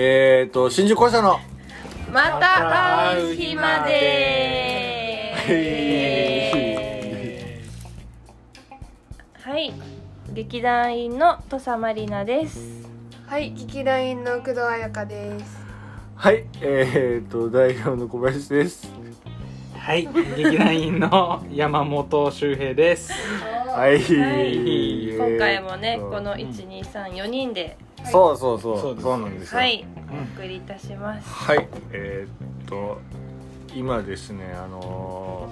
えっ、ー、と新宿校舎の。また会う日まで。はい。劇団員の土佐まりなです。はい、劇団員の工藤彩香です。はいえっ、ー、と代表の小林です。はい、劇団員の山本周平です。はい、はい。今回もねえーと。この1234人でそうそうそう。そうそうなんですよ。はい。お送りいたします。はい。えーっと今ですねあの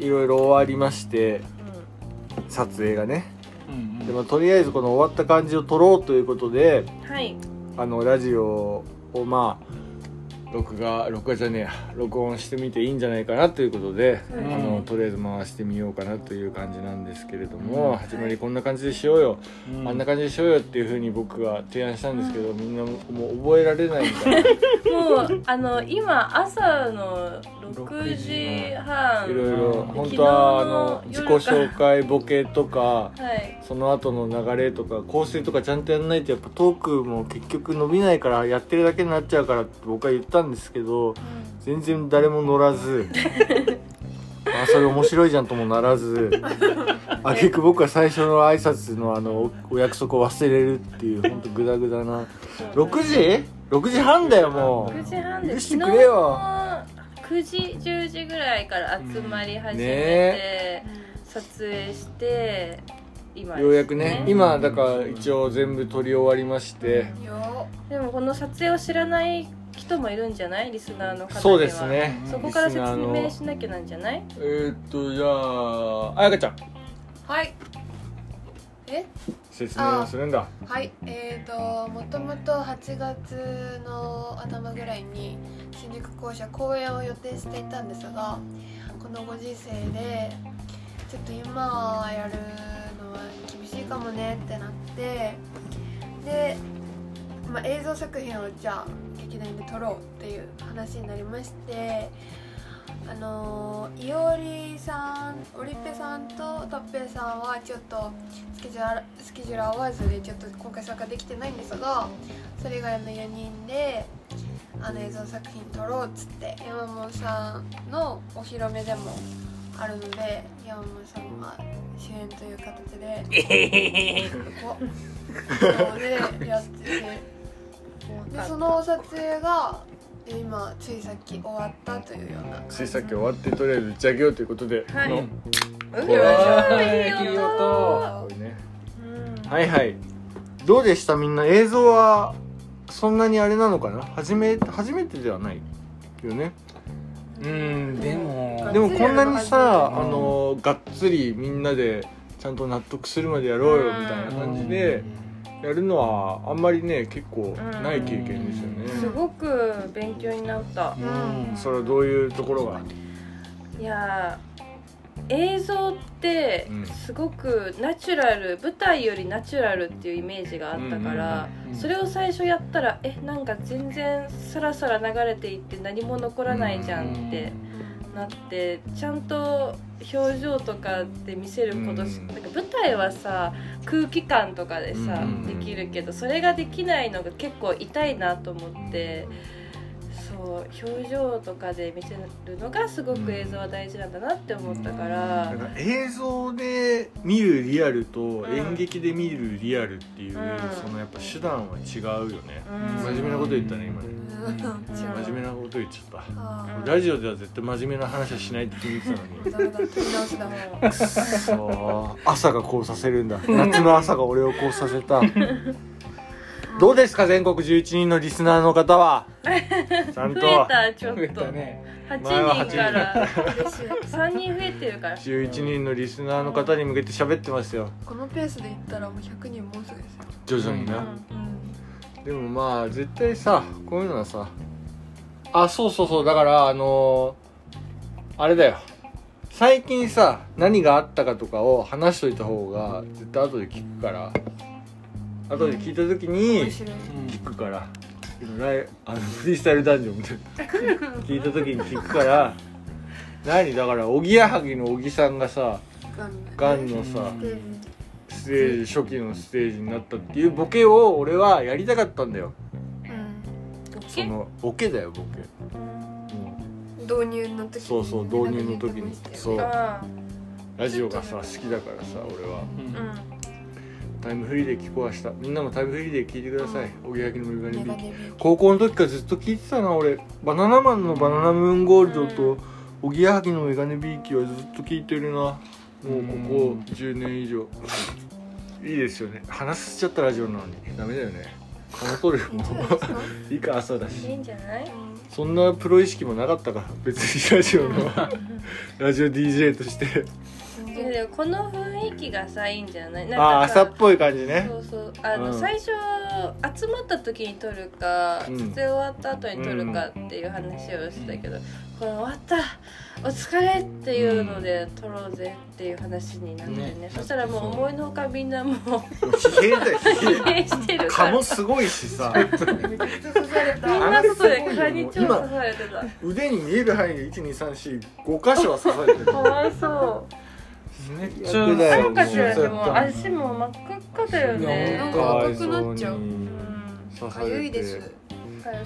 ーいろいろ終わりまして撮影がね。うんでもとりあえずこの終わった感じを撮ろうということでうんはい。あのラジオをまあ録画録画じゃねえや。録音してみていいんじゃないかなということで、うんあのとりあえず回してみようかなという感じなんですけれども、うん。始まりこんな感じでしようよ、うん。あんな感じでしようよっていうふうに僕が提案したんですけど、みんなもう覚えられないみたいなもうあの今朝の6時半い。ろいろうん本当はあの自己紹介ボケとかはい。その後の流れとか構成とかちゃんとやんないとやっぱトークも結局伸びないからやってるだけになっちゃうからって僕は言ったんですけど全然誰も乗らず あそれ面白いじゃんともならず あ結局僕は最初の挨拶のあのおお約束を忘れるっていう本当グダグダな。6時 ?6 時半だよも9時半で許してくれよ。9時10時ぐらいから集まり始めね。て、撮影して今ようやくね。今だから一応全部撮り終わりまして。よでもこの撮影を知らない人もいるんじゃない？リスナーの方には。そうですね。そこから説明しなきゃなんじゃない？えー、っとじゃああやかちゃん。はい。え？説明をするんだ。はい。えーと、もともと8月の頭ぐらいに新宿校舎公演を予定していたんですが、このご時世で、ちょっと今やるのは厳しいかもねってなって、で、まあ、映像作品をじゃあ劇団で撮ろうっていう話になりましてあのー、いおりさんオリペさんとタッペイさんはちょっとスケジュールスケジュール合わずでちょっと今回参加できてないんですがそれ以外の4人であの映像作品撮ろうっつって山本さんのお披露目でもあるので山本さんが主演という形でこそうでやってて。でその撮影がえ今ついさっき終わったというようなついさっき終わってとりあえず打ち上げようということで、はい。このうん。これいいいい音これねうん。はいはい。どうでした？みんな映像はそんなにあれなのかな？初め初めてではないよね。うん、でも。でもこんなにさうんあのがっつりみんなでちゃんと納得するまでやろうよみたいな感じでやるのはあんまりね結構ない経験ですよね。すごく勉強になった。うん。それはどういうところが？いやー映像ってうん。すごくナチュラル舞台よりナチュラルっていうイメージがあったからうんうんうんそれを最初やったらえなんか全然さらさら流れていって何も残らないじゃんってなってちゃんと表情とかで見せることしうんなんか舞台はさ空気感とかでさうんできるけどそれができないのが結構痛いなと思って。そう表情とかで見せるのがすごく映像は大事なんだなって思ったから、なんか映像で見るリアルとん演劇で見るリアルっていう、うん。そのやっぱ手段は違うよね、うん。真面目なこと言ったね今ね。真面目なこと言っちゃっあたラジオでは絶対真面目な話はしないって決めてたのに。くっそー朝がこうさせるんだ。夏の朝が俺をこうさせた どうですか全国11人のリスナーの方は？ちゃん増とえたちょっ増えとたね。8前は人から。嬉しい3人増えてるから。11人のリスナーの方に向けて喋ってますよ。このペースでいったらもう100人もうすぐですよ。徐々にな、うんうん。でもまあ絶対さこういうのはさあそうそうそう。だからあのーあれだよ。最近さ何があったかとかを話しといた方が絶対後で聞くから後で聞いた時に聞くから。今ライあのフリースタイルダンジョンみたいな。聞いた時に聞くから何？だからおぎやはぎの小木さんがさガンガンのさでステージ初期のステージになったっていうボケを俺はやりたかったんだよ。そのボケだよボケ。うん。導入の時に。そうそう導入の時に。そう。あラジオがさ好きだからさ俺は。ーうんタイムフリーで聞こう明日。みんなもタイムフリーで聞いてください。おぎやきのメガネビー。高校の時からずっと聞いてたな俺。バナナマンのバナナムーンゴールドとおぎやはぎのメガネビーキはずっと聞いてるな。もうここ10年以上。いいですよね。話しちゃったラジオなのに。ダメだよね。この通りいいんじゃないもういいか朝だいいしんじゃない？そんなプロ意識もなかったから別にラジオの ラジオ DJ としてでもこの雰囲気がさいいんじゃない？なんああかさ朝っぽい感じね。そうそう。あの、うん。最初集まった時に撮るか、うん。撮影終わった後に撮るかっていう話をしてたけど、この終わったお疲れっていうので撮ろうぜっていう話になってね。ねそしたらもう思いのほかみんなもう疲弊だよ疲弊してる。から蚊もすごいしさ。めちゃくちゃ刺された。みんな外で蚊に超刺されてた腕に見える範囲で12345箇所は刺されてる。かわいそうめっちゃよ赤ちゃんでも足も真っ赤っかだよいねやなんか赤くなっちゃう。かいです。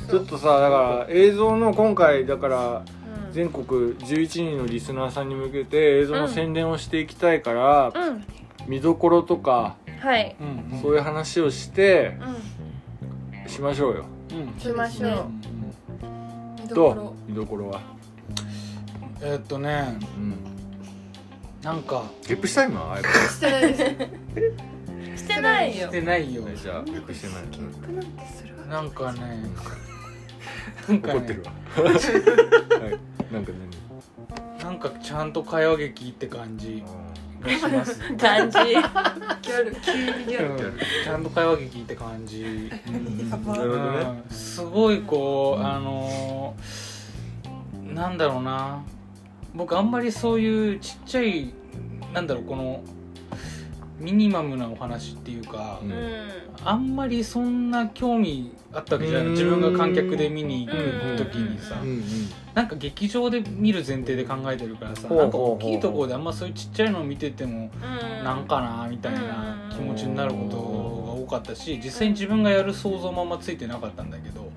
ちょっとさだから映像の今回だからうん。全国11人のリスナーさんに向けて映像の宣伝をしていきたいから、うん。見どころとかはい。うんそういう話をしてうしましょうよ。しましょう。見どこどろ。う見どころは、えーっとね。うん、なんか。ゲップした今あやっぱしてないです してないよ。してないよじゃあゲップしてない、ゲップなんてするわなんかねうんなんかね。怒ってるわ。はい。なんかなんかちゃんと会話劇って感じ。がします。感じ。ギャル。急にギャル。うんちゃんと会話劇って感じ。すごいこうあのーなんだろうな僕あんまりそういうちっちゃいなんだろうこのミニマムなお話っていうか、ううん。んあんまりそんな興味あったわけじゃなうん。い自分が観客で見に行く時にさ、うんうんなんか劇場で見る前提で考えてるからさほうなんか大きいところであんまそういうちっちゃいのを見ててもうん。なんかなみたいな気持ちになることが多かったし実際に自分がやる想像もあんまついてなかったんだけど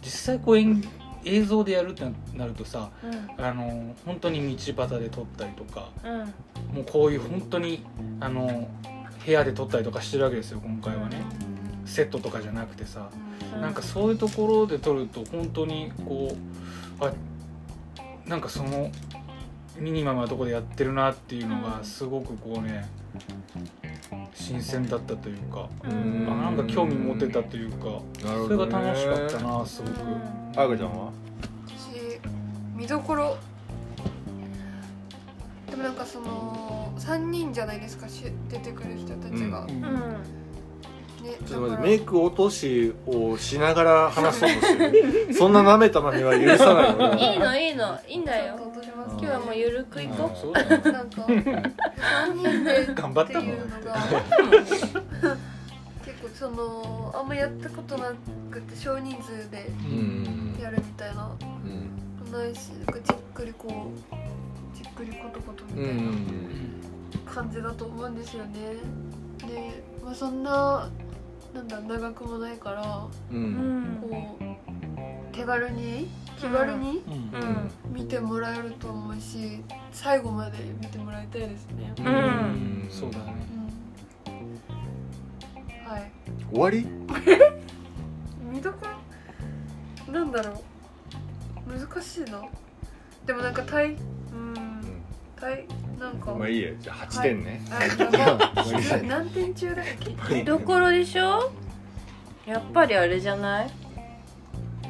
実際こう演映像でやるってなるとさうん。あの本当に道端で撮ったりとかうん。もうこういう本当にあの部屋で撮ったりとかしてるわけですよ今回はね。セットとかじゃなくてさ。うん。なんかそういうところで撮ると本当にこうあなんかそのミニマムなところでやってるなっていうのがすごくこうね新鮮だったというかうん。あなんか興味持てたというかそれが楽しかったなすごく。あやかちゃんは？私見どころ。でもなんかその3人じゃないですかし出てくる人たちが、うねうんちょっと待ってメイク落としをしながら話そうとしてる。そんな舐めたまには許さないよいいのいいの。いいんだよ。ちょっと落とします。今日はもうゆるくいこう。なんか3人で頑張ったのいうのが。結構そのあんまやったことなくて少人数でうん。やるみたいな。うん。ないしなんかじっくりこうじっくりことことみたいなん。感じだと思うんですよね。で、まあ、そんななんだ長くもないからううん。んこう手軽に気軽に見てもらえると思うし最後まで見てもらいたいですね。うん。うん。そうだね。うん。はい。終わり？見どころ？なんだろう。難しいな。でもなんかタイうん。タイなんか。まあいいやじゃあ8点ね、あやばい何点中だっけ？見どころでしょ？やっぱりあれじゃない？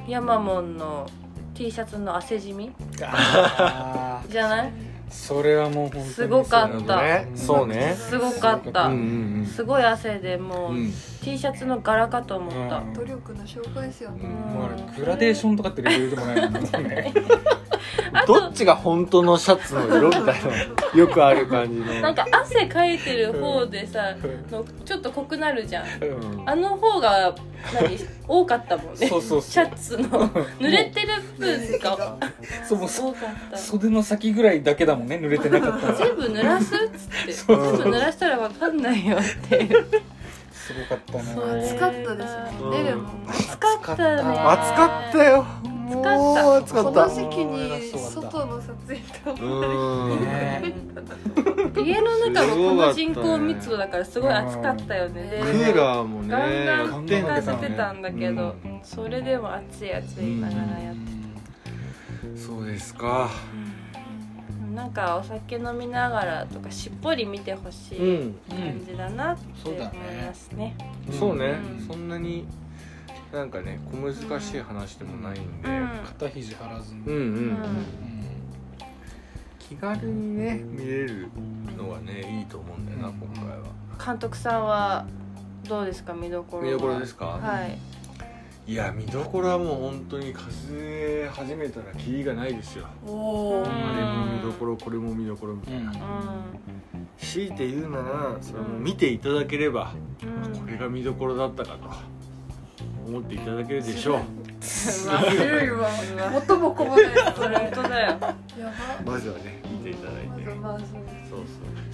ヤマモンの T シャツの汗じみ？じゃない？それはもう本当にすごかった。ね。そうね。すごかった、うんうんすごい汗でもう、うん。T シャツの柄かと思った、うん。努力の証拠ですよね、グラデーションとかってレベルでもないもんねどっちが本当のシャツの色みたいなよくある感じの。なんか汗かいてる方でさ、のちょっと濃くなるじゃん。うん。あの方が何多かったもんね。そうそうそう。シャツの。濡れてる分が。そうもうそ多かった。袖の先ぐらいだけだもんね濡れてなかったら。全部濡らすっつって。そう。全部濡らしたらわかんないよっていう。すごかったね暑かったですうん。ねでも。暑かったね。暑かったよもう暑かこのった。時期に外の撮影とね家の中もこの人口密度だからすごい暑かったよね。クーラーもねガンガン効かせてたんだけど、うそれでも暑い暑いながらやって、そうですか。なんかお酒飲みながらとかしっぽり見てほしういん。感じだなって思いそうだね。ますね。そうね。うんそんなになんかね小難しい話でもないんでうん。肩肘張らずに。うんうんうん。気軽にね見れるのがねいいと思うんだよなうん。今回は。監督さんはどうですか見どころは？見どころですか？はい。いや見どころはもう本当に数え始めたらキリがないですよ。あれも見どころこれも見どころみたいな。う強いて言うならそれはもう見ていただければんうん。これが見どころだったかと思っていただけるでしょう。強いわ元も本当だよ。やば。まずはね見ていただいて。まずそう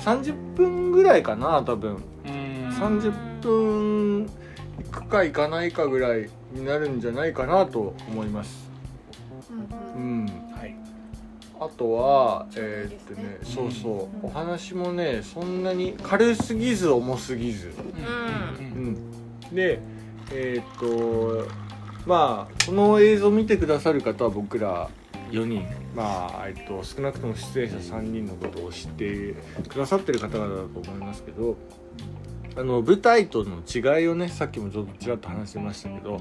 そう30分ぐらいかな多分。うん。30分行くか行かないかぐらいになるんじゃないかなと思います。うんううん。んはい。あとはえーっとねそうそう。お話もねそんなに軽すぎず重すぎず。うん。うん。でえーっとまあこの映像見てくださる方は僕ら4人。まあ、えっと、少なくとも出演者3人のことを知ってくださってる方々だと思いますけどあの舞台との違いをねさっきもちょっとちらっと話してましたけどうん。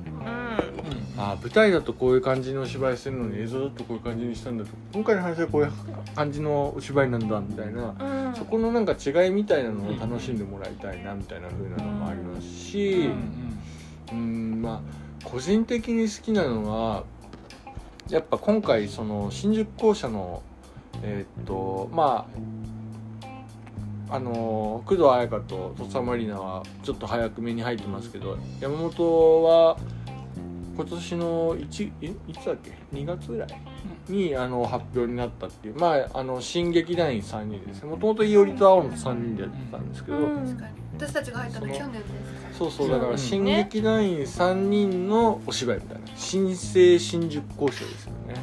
あ舞台だとこういう感じのお芝居するのに映像だとこういう感じにしたんだと今回の話はこういう感じのお芝居なんだみたいなうん。そこのなんか違いみたいなのを楽しんでもらいたいなみたいな風なのもありますしうんまあ個人的に好きなのはやっぱ今回その新宿校舎のえーっとまああの工藤彩香と土佐まりなはちょっと早く目に入ってますけど山本は今年の1えいつだっけ？2月ぐらい？にあの発表になったっていうまああの新劇団員3人ですねもともといおりと青の3人でやってたんですけど、うん。私たちが入ったの去年ですそうそうだからうん新劇団員3人のお芝居みたいな。新生新宿校舎ですよね。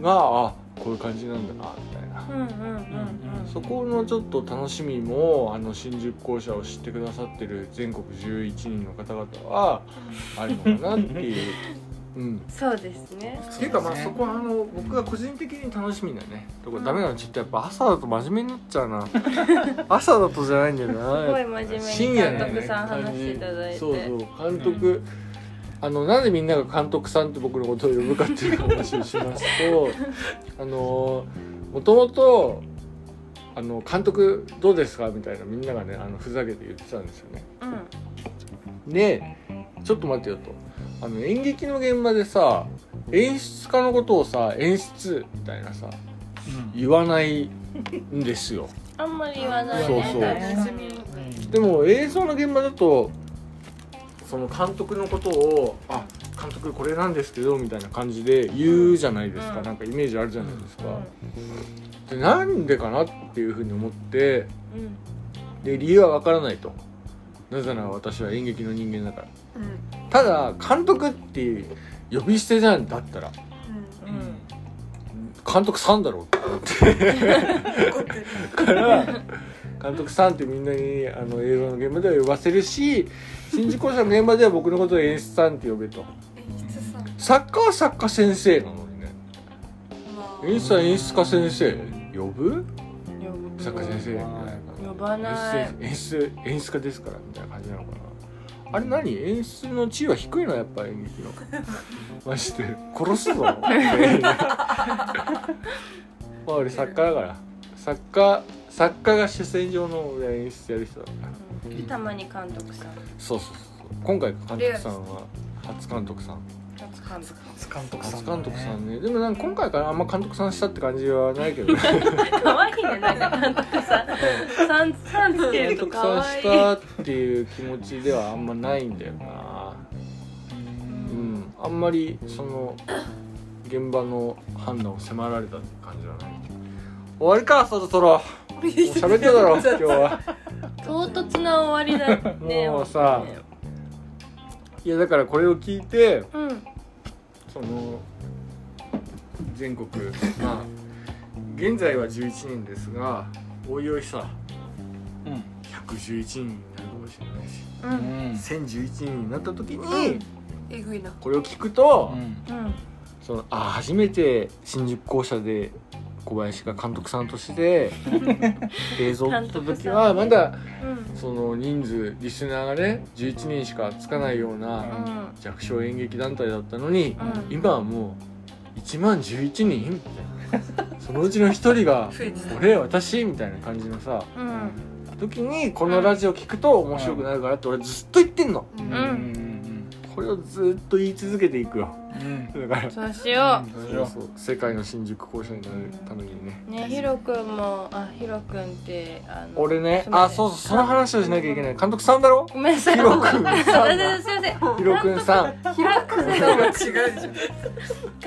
があこういう感じなんだなみたいな。うんうんうんうん。そこのちょっと楽しみもあの新宿校舎を知ってくださってる全国11人の方々はあるのかなっていう。うん、そうですね。っていうかまあそこはあの僕が個人的に楽しみなね。とこダメなのちょっとやっぱ朝だと真面目になっちゃうな。朝だとじゃないんだよな。すごい真面目に深監督さん話していただいて。そうそう。監督、あのなんでみんなが監督さんって僕のことを呼ぶかっていう話をしますと あのもともとあの監督どうですかみたいなみんながねあのふざけて言ってたんですよね。うん。でちょっと待ってよとあの演劇の現場でさ演出家のことをさ演出みたいなさ言わないんですよ。あんまり言わないね。そうそう。うんでも映像の現場だとその監督のことを「あ監督これなんですけど」みたいな感じで言うじゃないですか、うん。なんかイメージあるじゃないですか、でなんでかなっていうふうに思ってうん。で理由はわからないと。なぜなら私は演劇の人間だから。うんただ監督って呼び捨てじゃんだったらうん。うん。監督さんだろう。って思ってから監督さんってみんなにあの映像の現場では呼ばせるし新宿校舎の現場では僕のことを演出さんって呼べと。演出さん。作家は作家先生なのにね。まあ。演出は演出家先生呼ぶ？呼ぶ。作家先生みたいな。呼ばない。演出演出家ですからみたいな感じなのかなあれ何？演出の地位は低いの？やっぱ演劇の。マジで。殺すぞ。ま あ 俺作家だから。作家作家が主戦場の俺演出やる人だから。うん。たまに監督さん。そうそうそう今回監督さんは初監督さん。初監督初監督さん初監督さんね。でもなんか今回からあんま監督さんしたって感じはないけどね。可愛いねなんか監督さん。さん。さんつけると監督さ可愛いんしたっていう気持ちではあんまないんだよな。うん。あんまりその現場の判断を迫られたって感じはない。終わりかそろそろ。喋ってたろ今日は。唐突な終わりだね。もうさいやだからこれを聞いてうんその全国。まあ現在は11人ですがおいおいさうん。111人になるかもしれないしううんん1011人になった時にえぐいな。これを聞くと、うん。うん。そのあ初めて新宿校舎で小林が監督さんとして 映像を撮った時はまだうん。その人数リスナーがね11人しかつかないようなうん。弱小演劇団体だったのにうん。今はもう1万11人みたいなそのうちの1人が俺私みたいな感じのさうん。時にこのラジオ聞くと面白くなるからって俺ずっと言ってんの。これをずっと言い続けていくようん。だからそうしよそうそう世界の新宿校舎になるためにね。うねひろくんもあひろくんってあの俺ねあそうそうその話をしなきゃいけない。監督さんだろ？ごめんなさい。ひろくんさんだすいませんすいません。ひろくんさん。ひろくん。違うじゃん。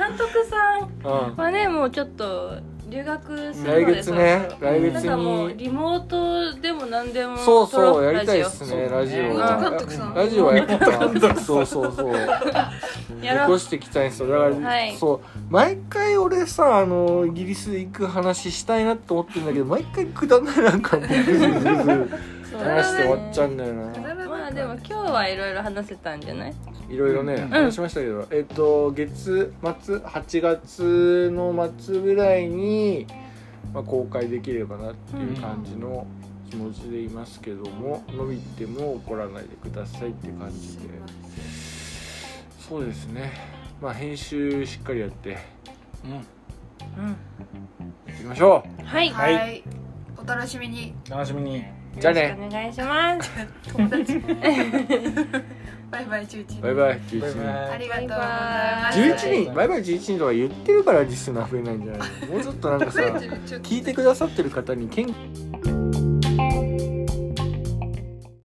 監督さん はねもうちょっと留学する来ので月ねそうそう来月なんかもうにリモートでも何でもそうそうやりたいっすねラジオうん。元監督さん。ラジオはやっぱそうそうそ う。残していきたいんですよ。だから、はい。そう。毎回俺さあのイギリス行く話したいなって思ってるんだけど毎回くだらないなんかもうグズグズグズそう話して終わっちゃうんだよなまあでも今日はいろいろ話せたんじゃないいろいろね、うん話しましたけど、えっと月末8月の末ぐらいに、まあ、公開できればなっていう感じの気持ちでいますけども、伸びても怒らないでくださいっていう感じで。そうですね。まあ編集しっかりやって。うん。うん。いきましょはいはい。はい。お楽しみに。楽しみに。うじゃあね。よろしくお願いします。友達バイバイ11バイバイ11バイ人あバイりがとうございます。11人バイ。バイ11人とか言ってるからリスナー増えないんじゃないの？もうちょっとなんかさ 聞いてくださってる方に謙